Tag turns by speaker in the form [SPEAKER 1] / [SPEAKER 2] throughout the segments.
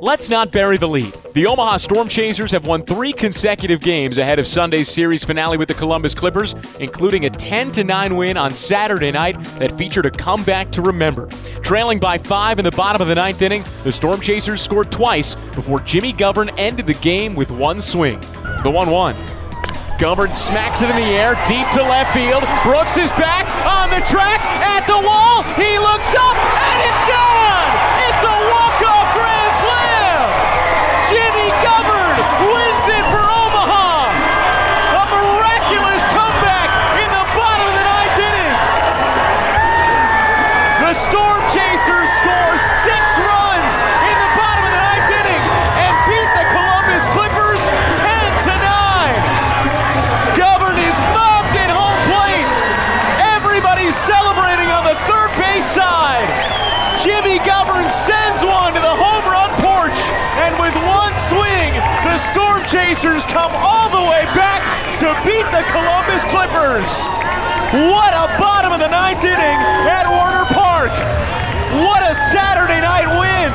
[SPEAKER 1] Let's not bury the lead. The Omaha Storm Chasers have won three consecutive games ahead of Sunday's series finale with the Columbus Clippers, including a 10 9 win on Saturday night that featured a comeback to remember. Trailing by five in the bottom of the ninth inning, the Storm Chasers scored twice before Jimmy Govern ended the game with one swing. The 1 1. Govern smacks it in the air, deep to left field. Brooks is back on the track, at the wall. He looks up, and it's gone! Wins it for Omaha! A miraculous comeback in the bottom of the ninth inning! The Storm Chasers score six runs in the bottom of the ninth inning and beat the Columbus Clippers 10 to 9. Govern is mobbed at home plate. Everybody's celebrating on the third base side. Jimmy Govern sends one to the home Chasers come all the way back to beat the Columbus Clippers. What a bottom of the ninth inning at Werner Park. What a Saturday night win.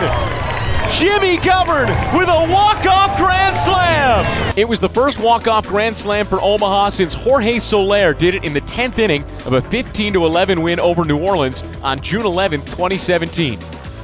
[SPEAKER 1] Jimmy Govern with a walk-off grand slam. It was the first walk-off grand slam for Omaha since Jorge Soler did it in the 10th inning of a 15 11 win over New Orleans on June 11, 2017.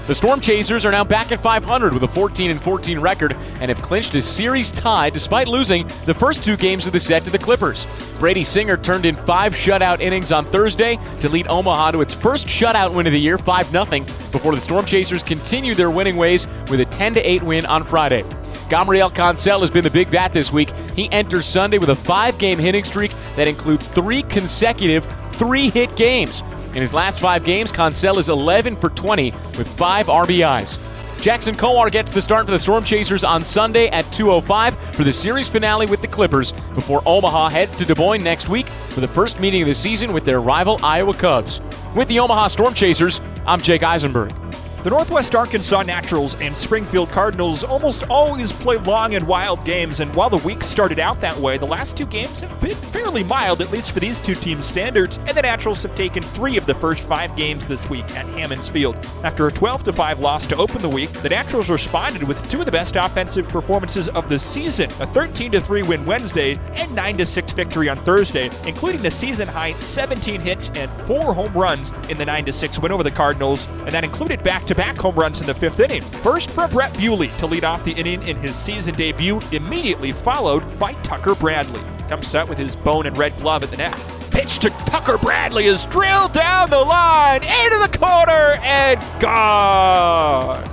[SPEAKER 1] The Storm Chasers are now back at 500 with a 14 14 record and have clinched a series tie despite losing the first two games of the set to the Clippers. Brady Singer turned in five shutout innings on Thursday to lead Omaha to its first shutout win of the year, 5 0, before the Storm Chasers continue their winning ways with a 10 8 win on Friday. Gabriel Cancel has been the big bat this week. He enters Sunday with a five game hitting streak that includes three consecutive three hit games. In his last five games, Cancel is 11 for 20 with five RBIs. Jackson Kowar gets the start for the Storm Chasers on Sunday at 2:05 for the series finale with the Clippers before Omaha heads to Des Moines next week for the first meeting of the season with their rival Iowa Cubs. With the Omaha Storm Chasers, I'm Jake Eisenberg.
[SPEAKER 2] The Northwest Arkansas Naturals and Springfield Cardinals almost always play long and wild games, and while the week started out that way, the last two games have been fairly mild, at least for these two teams' standards, and the Naturals have taken three of the first five games this week at Hammons Field. After a 12 5 loss to open the week, the Naturals responded with two of the best offensive performances of the season a 13 3 win Wednesday and 9 6 victory on Thursday, including a season high 17 hits and four home runs in the 9 6 win over the Cardinals, and that included back to back home runs in the fifth inning. First for Brett Bewley to lead off the inning in his season debut, immediately followed by Tucker Bradley. Comes set with his bone and red glove at the net. Pitch to Tucker Bradley is drilled down the line, into the corner, and gone.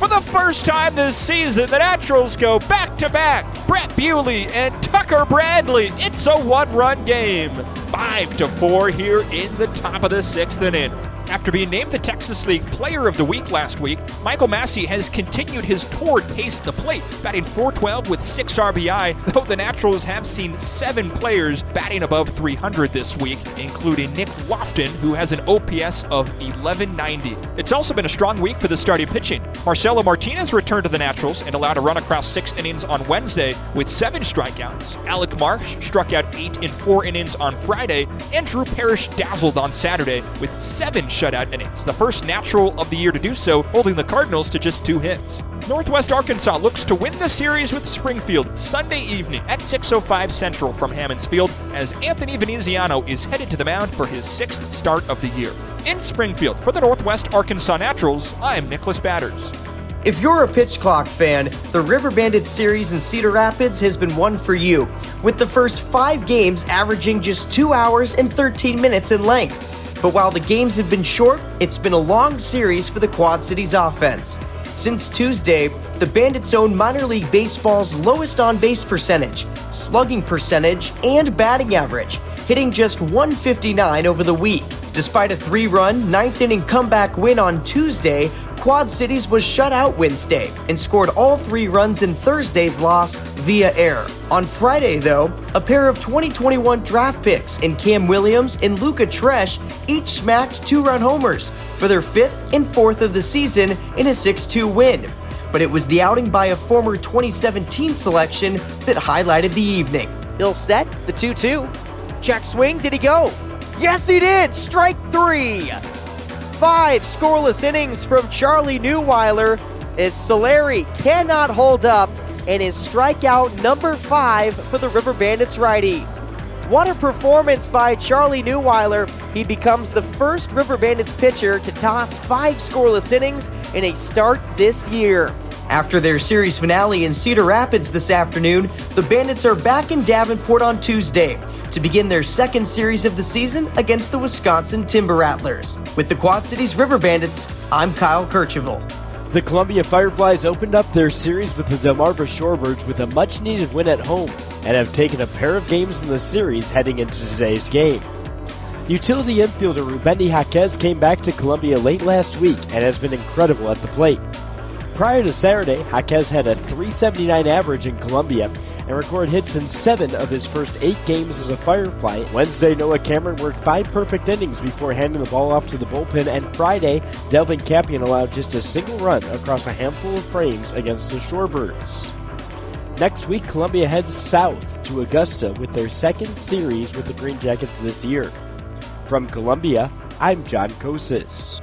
[SPEAKER 2] For the first time this season, the Naturals go back to back. Brett Bewley and Tucker Bradley. It's a one-run game. Five to four here in the top of the sixth inning. After being named the Texas League Player of the Week last week, Michael Massey has continued his torrid pace the plate, batting 412 with 6 RBI, though the Naturals have seen seven players batting above 300 this week, including Nick Loftin, who has an OPS of 1190. It's also been a strong week for the starting pitching. Marcelo Martinez returned to the Naturals and allowed a run across six innings on Wednesday with seven strikeouts. Alec Marsh struck out eight in four innings on Friday, and Drew Parrish dazzled on Saturday with seven shutout innings, the first natural of the year to do so, holding the Cardinals to just two hits. Northwest Arkansas looks to win the series with Springfield Sunday evening at 6:05 Central from Hammons Field as Anthony Veneziano is headed to the mound for his sixth start of the year. In Springfield for the Northwest Arkansas Naturals, I'm Nicholas Batters.
[SPEAKER 3] If you're a pitch clock fan, the River Bandit series in Cedar Rapids has been one for you, with the first five games averaging just 2 hours and 13 minutes in length. But while the games have been short, it's been a long series for the Quad Cities offense. Since Tuesday, the Bandits own minor league baseball's lowest on base percentage, slugging percentage, and batting average, hitting just 159 over the week. Despite a three run, ninth inning comeback win on Tuesday, Quad Cities was shut out Wednesday and scored all three runs in Thursday's loss via error. On Friday, though, a pair of 2021 draft picks in Cam Williams and Luca Tresh each smacked two run homers for their fifth and fourth of the season in a 6 2 win. But it was the outing by a former 2017 selection that highlighted the evening. He'll set the 2 2. Check swing, did he go? Yes, he did! Strike three! Five scoreless innings from Charlie Neuweiler, as Solari cannot hold up and is strikeout number five for the River Bandits righty. What a performance by Charlie Neuweiler. He becomes the first River Bandits pitcher to toss five scoreless innings in a start this year. After their series finale in Cedar Rapids this afternoon, the Bandits are back in Davenport on Tuesday to begin their second series of the season against the Wisconsin Timber Rattlers. With the Quad Cities River Bandits, I'm Kyle Kercheval.
[SPEAKER 4] The Columbia Fireflies opened up their series with the Delmarva Shorebirds with a much needed win at home and have taken a pair of games in the series heading into today's game. Utility infielder Rubendy Jaquez came back to Columbia late last week and has been incredible at the plate. Prior to Saturday, Jaquez had a 379 average in Columbia and record hits in seven of his first eight games as a Firefly. Wednesday, Noah Cameron worked five perfect innings before handing the ball off to the bullpen, and Friday, Delvin Campion allowed just a single run across a handful of frames against the Shorebirds. Next week, Columbia heads south to Augusta with their second series with the Green Jackets this year. From Columbia, I'm John Kosis.